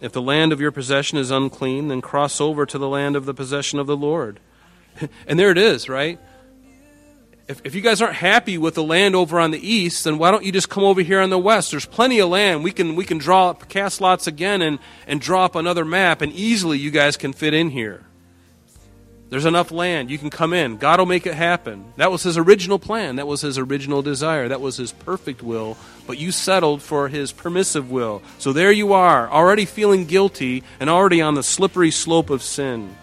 if the land of your possession is unclean, then cross over to the land of the possession of the Lord. and there it is, right? If, if you guys aren't happy with the land over on the east, then why don't you just come over here on the west? There's plenty of land. We can, we can draw up, cast lots again and, and draw up another map, and easily you guys can fit in here. There's enough land. You can come in. God will make it happen. That was his original plan. That was his original desire. That was his perfect will. But you settled for his permissive will. So there you are, already feeling guilty and already on the slippery slope of sin.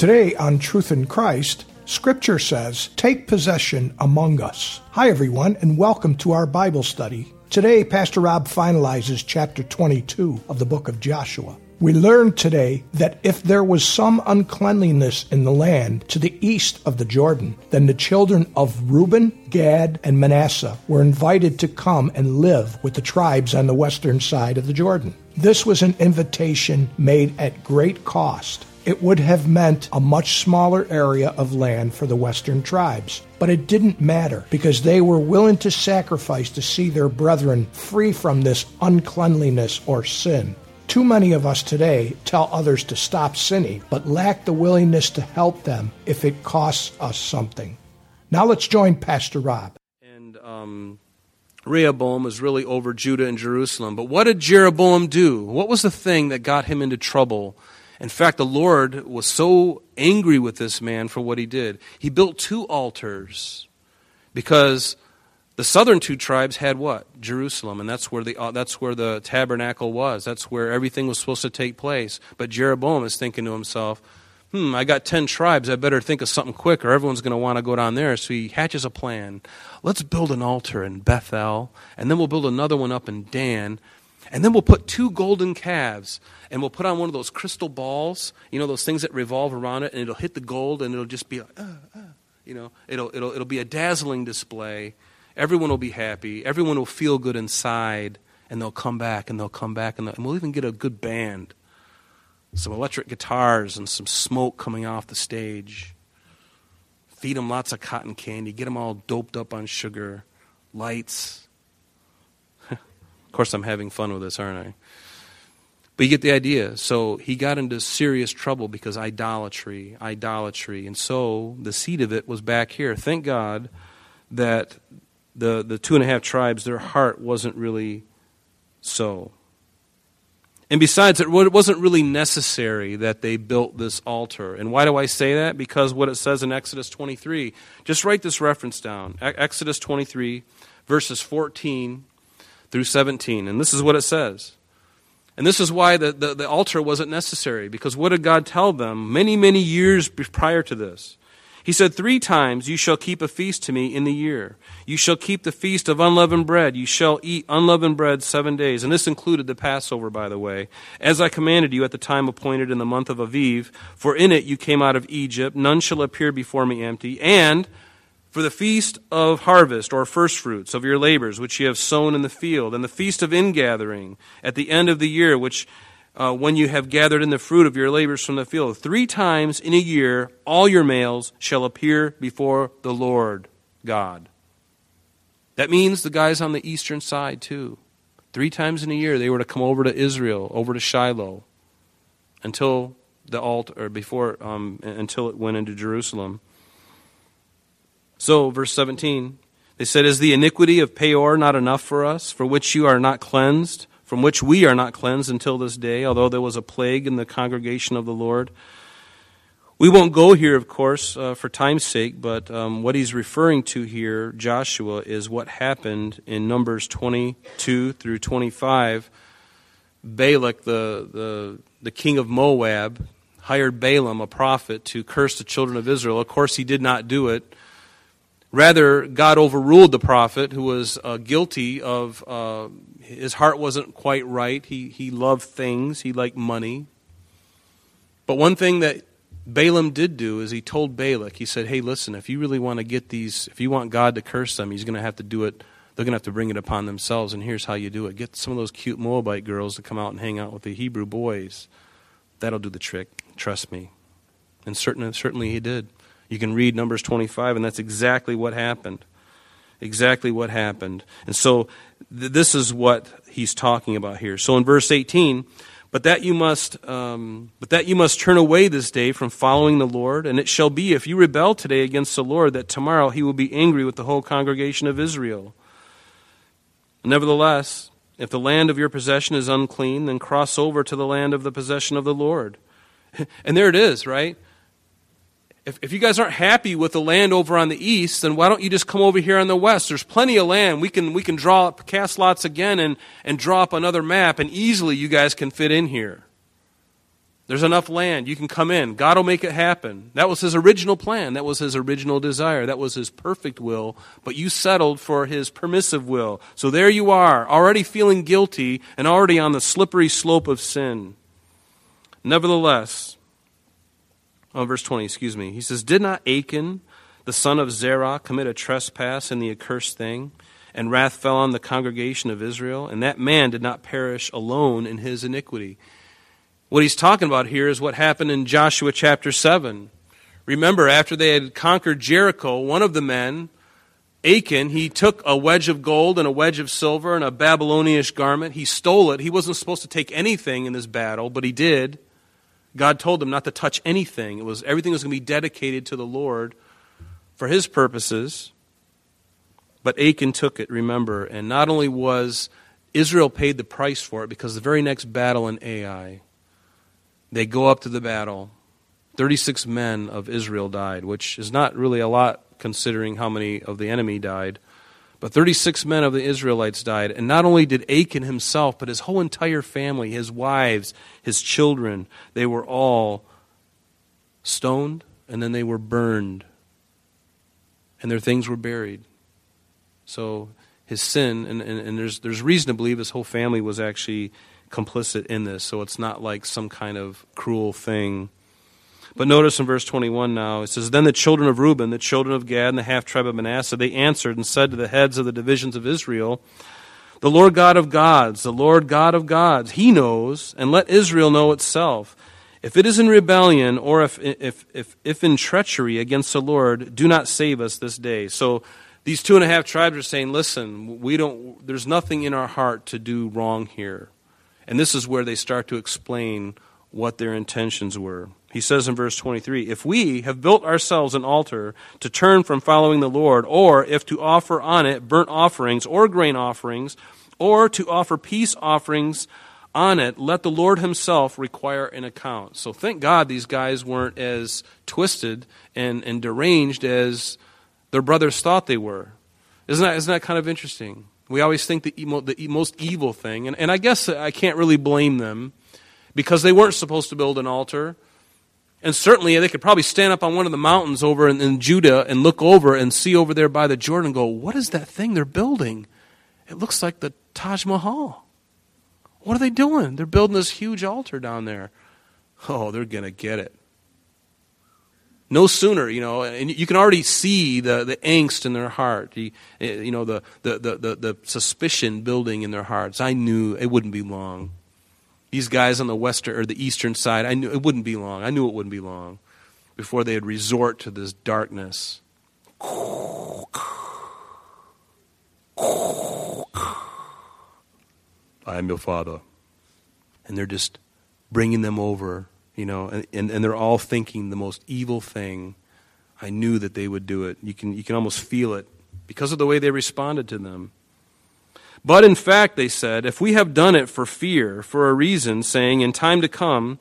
Today on Truth in Christ, Scripture says, Take possession among us. Hi, everyone, and welcome to our Bible study. Today, Pastor Rob finalizes chapter 22 of the book of Joshua. We learned today that if there was some uncleanliness in the land to the east of the Jordan, then the children of Reuben, Gad, and Manasseh were invited to come and live with the tribes on the western side of the Jordan. This was an invitation made at great cost it would have meant a much smaller area of land for the Western tribes. But it didn't matter because they were willing to sacrifice to see their brethren free from this uncleanliness or sin. Too many of us today tell others to stop sinning, but lack the willingness to help them if it costs us something. Now let's join Pastor Rob. And um, Rehoboam was really over Judah and Jerusalem. But what did Jeroboam do? What was the thing that got him into trouble? In fact, the Lord was so angry with this man for what he did. He built two altars because the southern two tribes had what? Jerusalem, and that's where the uh, that's where the tabernacle was. That's where everything was supposed to take place. But Jeroboam is thinking to himself, "Hmm, I got 10 tribes. I better think of something quick or everyone's going to want to go down there." So he hatches a plan. Let's build an altar in Bethel, and then we'll build another one up in Dan, and then we'll put two golden calves and we'll put on one of those crystal balls, you know, those things that revolve around it, and it'll hit the gold, and it'll just be, like, uh, uh, you know, it'll, it'll, it'll be a dazzling display. Everyone will be happy. Everyone will feel good inside, and they'll come back, and they'll come back, and, and we'll even get a good band. Some electric guitars and some smoke coming off the stage. Feed them lots of cotton candy. Get them all doped up on sugar. Lights. Course, I'm having fun with this, aren't I? But you get the idea. So he got into serious trouble because idolatry, idolatry. And so the seed of it was back here. Thank God that the, the two and a half tribes, their heart wasn't really so. And besides, it wasn't really necessary that they built this altar. And why do I say that? Because what it says in Exodus 23. Just write this reference down Exodus 23, verses 14 through 17. And this is what it says. And this is why the, the, the, altar wasn't necessary, because what did God tell them many, many years prior to this? He said, Three times you shall keep a feast to me in the year. You shall keep the feast of unleavened bread. You shall eat unleavened bread seven days. And this included the Passover, by the way, as I commanded you at the time appointed in the month of Aviv. For in it you came out of Egypt. None shall appear before me empty. And for the feast of harvest or firstfruits of your labors which you have sown in the field, and the feast of ingathering at the end of the year, which uh, when you have gathered in the fruit of your labors from the field. Three times in a year all your males shall appear before the Lord God. That means the guys on the eastern side too. Three times in a year they were to come over to Israel, over to Shiloh, until the altar, or before, um, until it went into Jerusalem. So, verse 17, they said, Is the iniquity of Peor not enough for us, for which you are not cleansed, from which we are not cleansed until this day, although there was a plague in the congregation of the Lord? We won't go here, of course, uh, for time's sake, but um, what he's referring to here, Joshua, is what happened in Numbers 22 through 25. Balak, the, the, the king of Moab, hired Balaam, a prophet, to curse the children of Israel. Of course, he did not do it. Rather, God overruled the prophet who was uh, guilty of, uh, his heart wasn't quite right. He, he loved things, he liked money. But one thing that Balaam did do is he told Balak, he said, Hey, listen, if you really want to get these, if you want God to curse them, he's going to have to do it. They're going to have to bring it upon themselves, and here's how you do it. Get some of those cute Moabite girls to come out and hang out with the Hebrew boys. That'll do the trick. Trust me. And certainly, certainly he did. You can read Numbers 25, and that's exactly what happened. Exactly what happened. And so th- this is what he's talking about here. So in verse 18, but that you must, um, but that you must turn away this day from following the Lord. And it shall be, if you rebel today against the Lord, that tomorrow he will be angry with the whole congregation of Israel. Nevertheless, if the land of your possession is unclean, then cross over to the land of the possession of the Lord. And there it is, right? If, if you guys aren't happy with the land over on the east, then why don't you just come over here on the west? There's plenty of land. We can, we can draw up, cast lots again and, and draw up another map, and easily you guys can fit in here. There's enough land. You can come in. God will make it happen. That was his original plan. That was his original desire. That was his perfect will. But you settled for his permissive will. So there you are, already feeling guilty and already on the slippery slope of sin. Nevertheless, oh, verse 20, excuse me. He says, Did not Achan, the son of Zerah, commit a trespass in the accursed thing? And wrath fell on the congregation of Israel, and that man did not perish alone in his iniquity. What he's talking about here is what happened in Joshua chapter 7. Remember, after they had conquered Jericho, one of the men, Achan, he took a wedge of gold and a wedge of silver and a Babylonish garment. He stole it. He wasn't supposed to take anything in this battle, but he did. God told them not to touch anything. It was everything was going to be dedicated to the Lord for his purposes. But Achan took it, remember, and not only was Israel paid the price for it because the very next battle in Ai, they go up to the battle. 36 men of Israel died, which is not really a lot considering how many of the enemy died. But 36 men of the Israelites died. And not only did Achan himself, but his whole entire family, his wives, his children, they were all stoned and then they were burned. And their things were buried. So his sin, and, and, and there's, there's reason to believe his whole family was actually complicit in this. So it's not like some kind of cruel thing but notice in verse 21 now, it says, Then the children of Reuben, the children of Gad, and the half tribe of Manasseh, they answered and said to the heads of the divisions of Israel, The Lord God of gods, the Lord God of gods, He knows, and let Israel know itself. If it is in rebellion, or if, if, if, if in treachery against the Lord, do not save us this day. So these two and a half tribes are saying, Listen, we don't, there's nothing in our heart to do wrong here. And this is where they start to explain what their intentions were. He says in verse 23 If we have built ourselves an altar to turn from following the Lord, or if to offer on it burnt offerings or grain offerings, or to offer peace offerings on it, let the Lord Himself require an account. So thank God these guys weren't as twisted and, and deranged as their brothers thought they were. Isn't that, isn't that kind of interesting? We always think the, the most evil thing, and, and I guess I can't really blame them because they weren't supposed to build an altar. And certainly they could probably stand up on one of the mountains over in, in, Judah and look over and see over there by the Jordan and go, What is that thing they're building? It looks like the Taj Mahal. What are they doing? They're building this huge altar down there. Oh, they're going to get it. No sooner, you know, and you can already see the, the angst in their heart, the, eh, you know, the, the, the, the suspicion building in their hearts. I knew it wouldn't be long. These guys on the western or the eastern side, I knew it wouldn't be long. I knew it wouldn't be long before they'd resort to this darkness. I am your father. And they're just bringing them over, you know, and, and, and, they're all thinking the most evil thing. I knew that they would do it. You can, you can almost feel it because of the way they responded to them. But in fact, they said, if we have done it for fear, for a reason, saying, In time to come,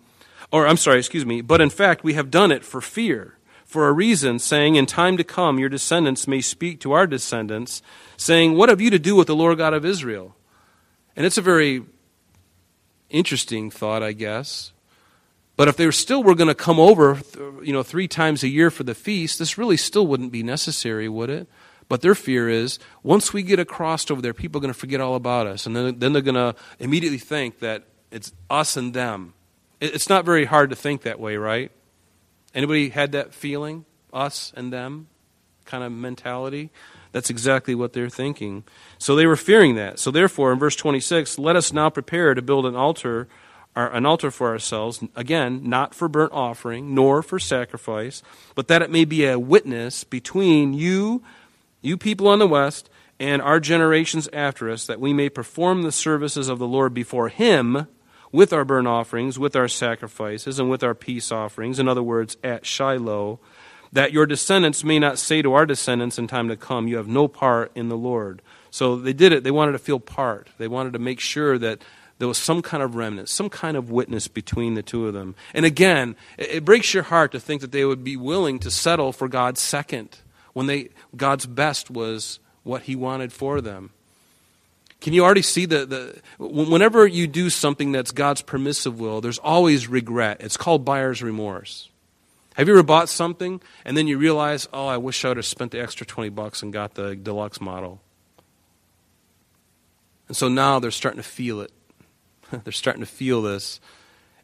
or I'm sorry, excuse me, but in fact we have done it for fear, for a reason, saying, In time to come your descendants may speak to our descendants, saying, What have you to do with the Lord God of Israel? And it's a very interesting thought, I guess. But if they still were going to come over, you know, three times a year for the feast, this really still wouldn't be necessary, would it? But their fear is once we get across over there, people are going to forget all about us. And then, then they're going to immediately think that it's us and them. It's not very hard to think that way, right? Anybody had that feeling? Us and them kind of mentality? That's exactly what they're thinking. So they were fearing that. So therefore, in verse 26, let us now prepare to build an altar, an altar for ourselves, again, not for burnt offering, nor for sacrifice, but that it may be a witness between you you people on the west, and our generations after us, that we may perform the services of the Lord before Him with our burnt offerings, with our sacrifices, and with our peace offerings, in other words, at Shiloh, that your descendants may not say to our descendants in time to come, You have no part in the Lord. So they did it. They wanted to feel part. They wanted to make sure that there was some kind of remnant, some kind of witness between the two of them. And again, it breaks your heart to think that they would be willing to settle for God's second when they God's best was what he wanted for them. Can you already see the, the whenever you do something that's God's permissive will, there's always regret. It's called buyer's remorse. Have you ever bought something and then you realize, oh, I wish I would have spent the extra 20 bucks and got the deluxe model? And so now they're starting to feel it. they're starting to feel this.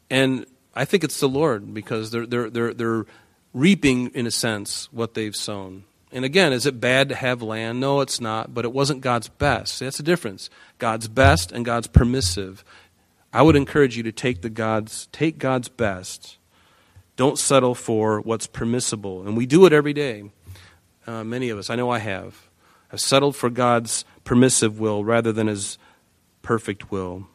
And I think it's the Lord because they're, they're, they're, they're reaping, in a sense, what they've sown. And again, is it bad to have land? No, it's not, but it wasn't God's best. That's the difference. God's best and God's permissive. I would encourage you to take the God's take God's best. Don't settle for what's permissible. And we do it every day. Uh, many of us, I know I have. I've settled for God's permissive will rather than his perfect will.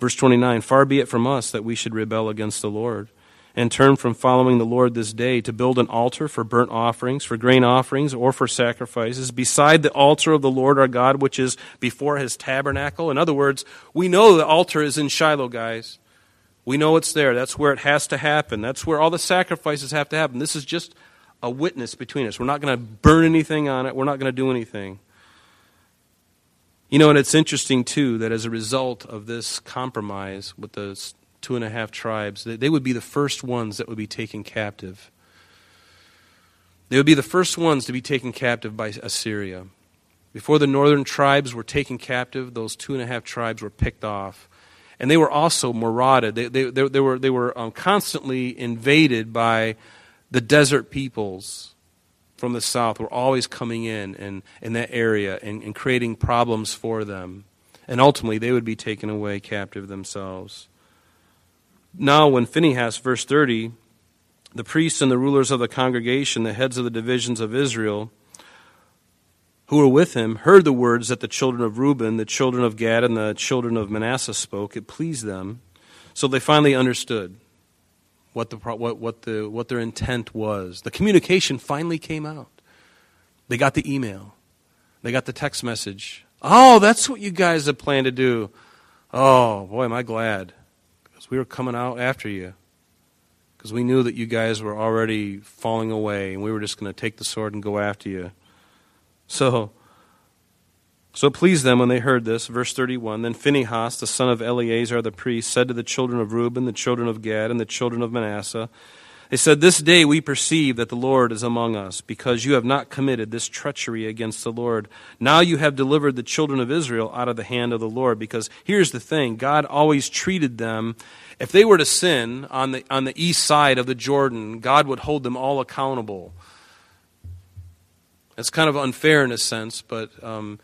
Verse 29 Far be it from us that we should rebel against the Lord and turn from following the Lord this day to build an altar for burnt offerings, for grain offerings, or for sacrifices, beside the altar of the Lord our God, which is before his tabernacle. In other words, we know the altar is in Shiloh, guys. We know it's there. That's where it has to happen. That's where all the sacrifices have to happen. This is just a witness between us. We're not going to burn anything on it, we're not going to do anything. You know, and it's interesting, too, that as a result of this compromise with the two and a half tribes, they would be the first ones that would be taken captive. They would be the first ones to be taken captive by Assyria. Before the northern tribes were taken captive, those two and a half tribes were picked off. And they were also marauded. They, they, they, they were, they were um, constantly invaded by the desert peoples from the south were always coming in and in that area and, and creating problems for them. And ultimately, they would be taken away captive themselves. Now, when Phinehas, verse 30, the priests and the rulers of the congregation, the heads of the divisions of Israel, who were with him, heard the words that the children of Reuben, the children of Gad, and the children of Manasseh spoke, it pleased them. So they finally understood what, the, what, what, the, what their intent was. The communication finally came out. They got the email, they got the text message. Oh, that's what you guys have planned to do. Oh, boy, am I glad because we were coming out after you. Because we knew that you guys were already falling away, and we were just going to take the sword and go after you. So, so it pleased them when they heard this. Verse 31 Then Phinehas, the son of Eleazar the priest, said to the children of Reuben, the children of Gad, and the children of Manasseh, They said, This day we perceive that the Lord is among us, because you have not committed this treachery against the Lord. Now you have delivered the children of Israel out of the hand of the Lord. Because here's the thing God always treated them if they were to sin on the, on the east side of the Jordan, God would hold them all accountable. It's kind of unfair in a sense, but um,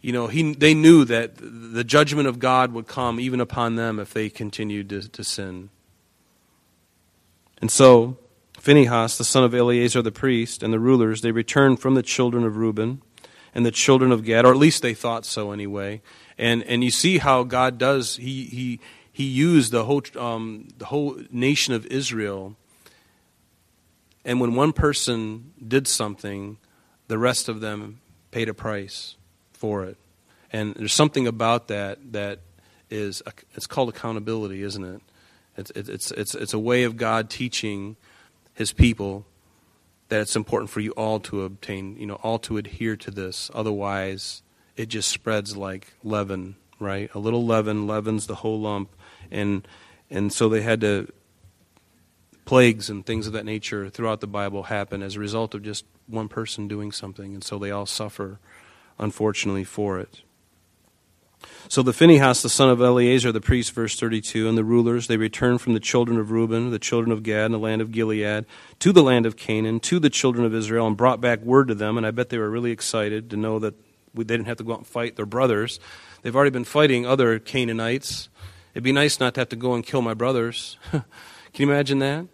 you know, he, they knew that the judgment of God would come even upon them if they continued to, to sin. And so, Phinehas, the son of Eleazar the priest, and the rulers, they returned from the children of Reuben and the children of Gad, or at least they thought so anyway. And, and you see how God does, he, he, he used the whole, um, the whole nation of Israel. And when one person did something, the rest of them paid a price for it. And there's something about that that is, it's called accountability, isn't it? It's, it's, it's, it's a way of God teaching his people that it's important for you all to obtain, you know, all to adhere to this. Otherwise, it just spreads like leaven, right? A little leaven leavens the whole lump. And, and so they had to, plagues and things of that nature throughout the Bible happen as a result of just one person doing something. And so they all suffer, unfortunately, for it. So the Phinehas, the son of Eleazar, the priest, verse 32, and the rulers, they returned from the children of Reuben, the children of Gad, and the land of Gilead, to the land of Canaan, to the children of Israel, and brought back word to them. And I bet they were really excited to know that they didn't have to go out and fight their brothers. They've already been fighting other Canaanites. It'd be nice not to have to go and kill my brothers. Can you imagine that?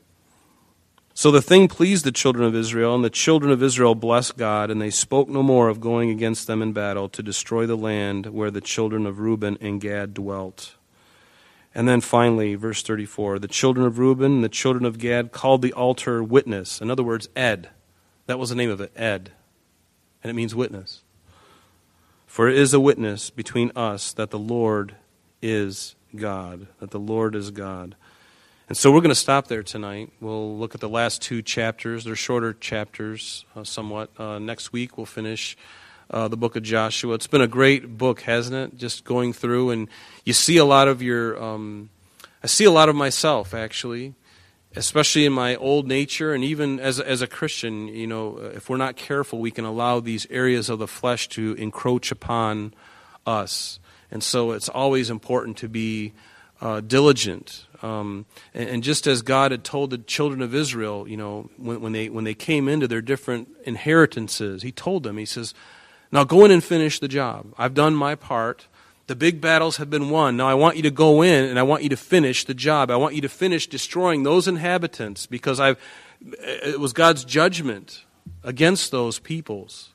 So the thing pleased the children of Israel, and the children of Israel blessed God, and they spoke no more of going against them in battle to destroy the land where the children of Reuben and Gad dwelt. And then finally, verse 34 the children of Reuben and the children of Gad called the altar witness. In other words, Ed. That was the name of it, Ed. And it means witness. For it is a witness between us that the Lord is God, that the Lord is God. And so we're going to stop there tonight. We'll look at the last two chapters. They're shorter chapters, uh, somewhat. Uh, next week we'll finish uh, the book of Joshua. It's been a great book, hasn't it? Just going through, and you see a lot of your. Um, I see a lot of myself actually, especially in my old nature, and even as as a Christian. You know, if we're not careful, we can allow these areas of the flesh to encroach upon us, and so it's always important to be uh, diligent um, and, and, just as God had told the children of Israel, you know, when, when, they, when they came into their different inheritances, He told them, He says, Now go in and finish the job. I've done my part. The big battles have been won. Now I want you to go in and I want you to finish the job. I want you to finish destroying those inhabitants because I've, it was God's judgment against those peoples.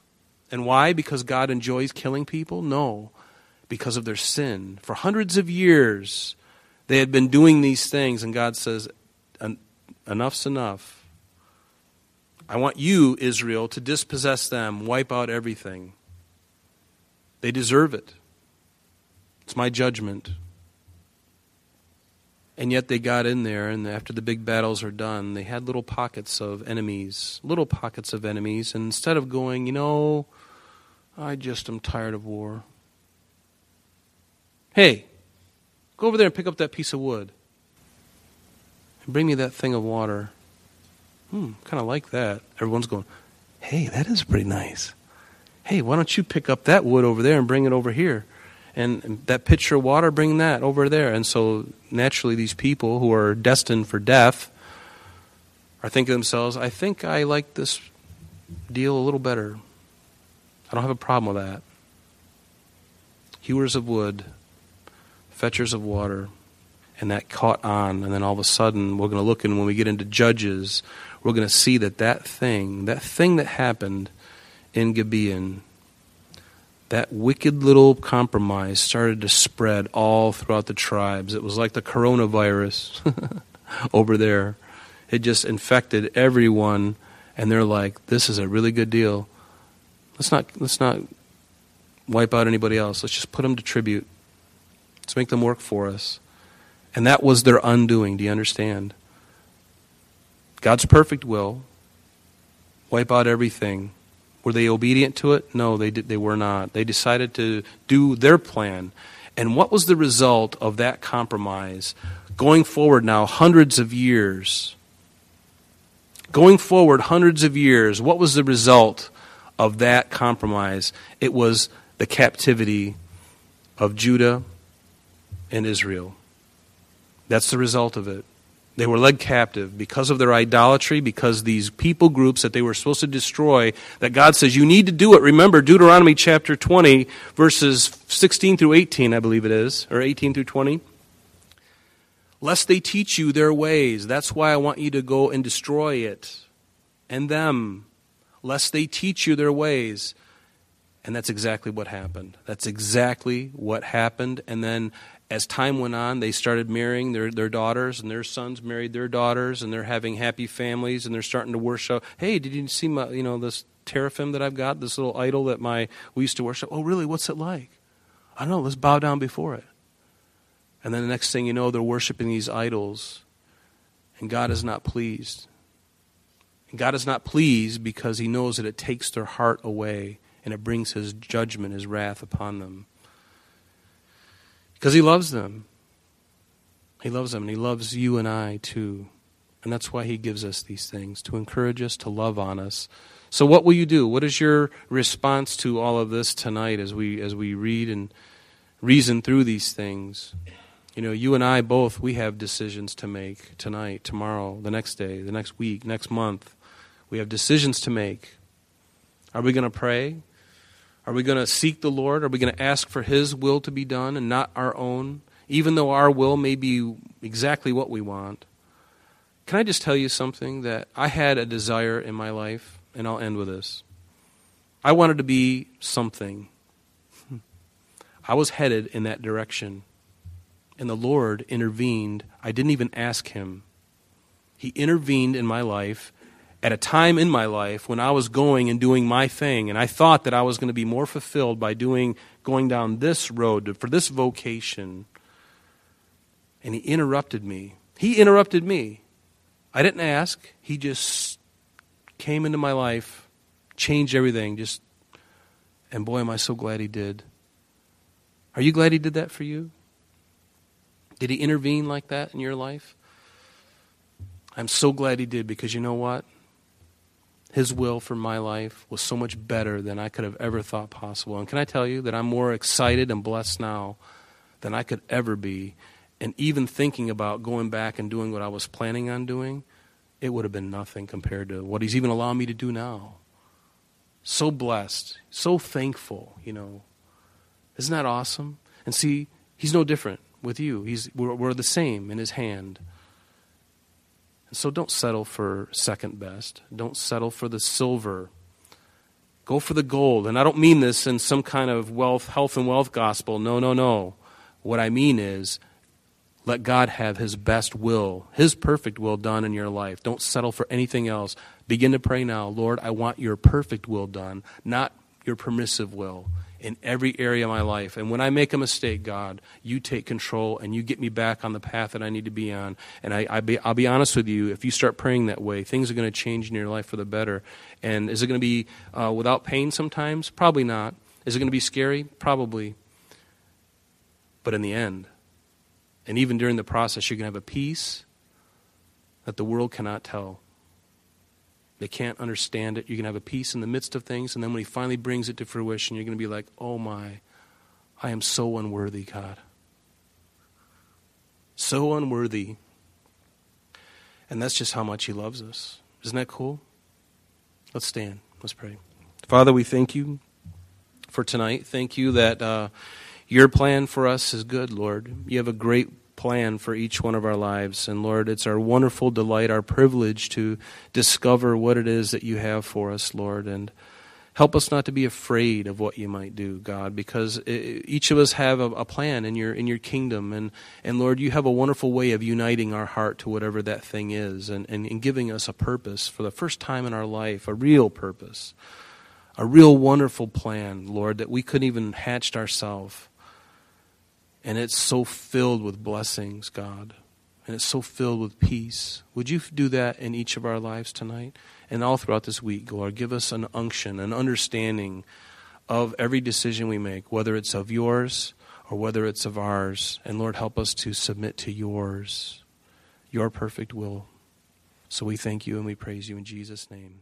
And why? Because God enjoys killing people? No, because of their sin. For hundreds of years, they had been doing these things, and God says, Enough's enough. I want you, Israel, to dispossess them, wipe out everything. They deserve it. It's my judgment. And yet they got in there, and after the big battles are done, they had little pockets of enemies, little pockets of enemies. And instead of going, you know, I just am tired of war. Hey, Go over there and pick up that piece of wood. And bring me that thing of water. Hmm, kind of like that. Everyone's going, hey, that is pretty nice. Hey, why don't you pick up that wood over there and bring it over here? And, that pitcher of water, bring that over there. And so naturally, these people who are destined for death are thinking to themselves, I think I like this deal a little better. I don't have a problem with that. Hewers of wood, fetchers of water. And that caught on. And then all of a sudden, we're going to look and when we get into Judges, we're going to see that that thing, that thing that happened in Gibeon, that wicked little compromise started to spread all throughout the tribes. It was like the coronavirus over there. It just infected everyone, and they're like, "This is a really good deal. Let's not let's not wipe out anybody else. Let's just put them to tribute." Let's make them work for us. And that was their undoing. Do you understand? God's perfect will wipe out everything. Were they obedient to it? No, they, did, they were not. They decided to do their plan. And what was the result of that compromise? Going forward now, hundreds of years. Going forward, hundreds of years, what was the result of that compromise? It was the captivity of Judah in Israel. That's the result of it. They were led captive because of their idolatry, because these people groups that they were supposed to destroy, that God says, you need to do it. Remember Deuteronomy chapter 20, verses 16 through 18, I believe it is, or 18 through 20. Lest they teach you their ways. That's why I want you to go and destroy it and them, lest they teach you their ways. And that's exactly what happened. That's exactly what happened. And then as time went on, they started marrying their, their daughters, and their sons married their daughters, and they're having happy families, and they're starting to worship. Hey, did you see my, you know, this teraphim that I've got, this little idol that my we used to worship? Oh, really? What's it like? I don't know. Let's bow down before it. And then the next thing you know, they're worshiping these idols, and God is not pleased. And God is not pleased because He knows that it takes their heart away and it brings His judgment, His wrath upon them. Because He loves them. He loves them, and He loves you and I too. And that's why He gives us these things to encourage us, to love on us. So, what will you do? What is your response to all of this tonight as we as we read and reason through these things? You know, you and I both we have decisions to make tonight, tomorrow, the next day, the next week, next month. We have decisions to make. Are we going to pray? Are we going to seek the Lord? Are we going to ask for His will to be done and not our own, even though our will may be exactly what we want? Can I just tell you something that I had a desire in my life, and I'll end with this. I wanted to be something. I was headed in that direction. And the Lord intervened. I didn't even ask Him. He intervened in my life at a time in my life when I was going and doing my thing, and I thought that I was going to be more fulfilled by doing going down this road for this vocation. And he interrupted me. He interrupted me. I didn't ask. He just came into my life, changed everything. Just and boy, am I so glad he did. Are you glad he did that for you? Did he intervene like that in your life? I'm so glad he did because you know what? His will for my life was so much better than I could have ever thought possible. And can I tell you that I'm more excited and blessed now than I could ever be? And even thinking about going back and doing what I was planning on doing, it would have been nothing compared to what He's even allowing me to do now. So blessed, so thankful, you know. Isn't that awesome? And see, He's no different with you. He's, we're, we're the same in His hand. So don't settle for second best. Don't settle for the silver. Go for the gold. And I don't mean this in some kind of wealth, health, and wealth gospel. No, no, no. What I mean is let God have His best will, His perfect will done in your life. Don't settle for anything else. Begin to pray now Lord, I want your perfect will done, not your permissive will in every area of my life. And when I make a mistake, God, you take control and you get me back on the path that I need to be on. And I, I be, I'll be honest with you, if you start praying that way, things are going to change in your life for the better. And is it going to be uh, without pain sometimes? Probably not. Is it going to be scary? Probably. But in the end, and even during the process, you're going to have a peace that the world cannot tell. They can't understand it. You're to have a peace in the midst of things. And then when He finally brings it to fruition, you're going to be like, oh my, I am so unworthy, God. So unworthy. And that's just how much He loves us. Isn't that cool? Let's stand. Let's pray. Father, we thank you for tonight. Thank you that uh, your plan for us is good, Lord. You have a great plan for each one of our lives. And Lord, it's our wonderful delight, our privilege to discover what it is that you have for us, Lord. And help us not to be afraid of what you might do, God, because each of us have a, plan in your in your kingdom. And, and Lord, you have a wonderful way of uniting our heart to whatever that thing is and, and, and giving us a purpose for the first time in our life, a real purpose. A real wonderful plan, Lord, that we couldn't even hatched ourselves. And it's so filled with blessings, God. And it's so filled with peace. Would you do that in each of our lives tonight? And all throughout this week, Lord, give us an unction, an understanding of every decision we make, whether it's of yours or whether it's of ours. And Lord, help us to submit to yours, your perfect will. So we thank you and we praise you in Jesus' name.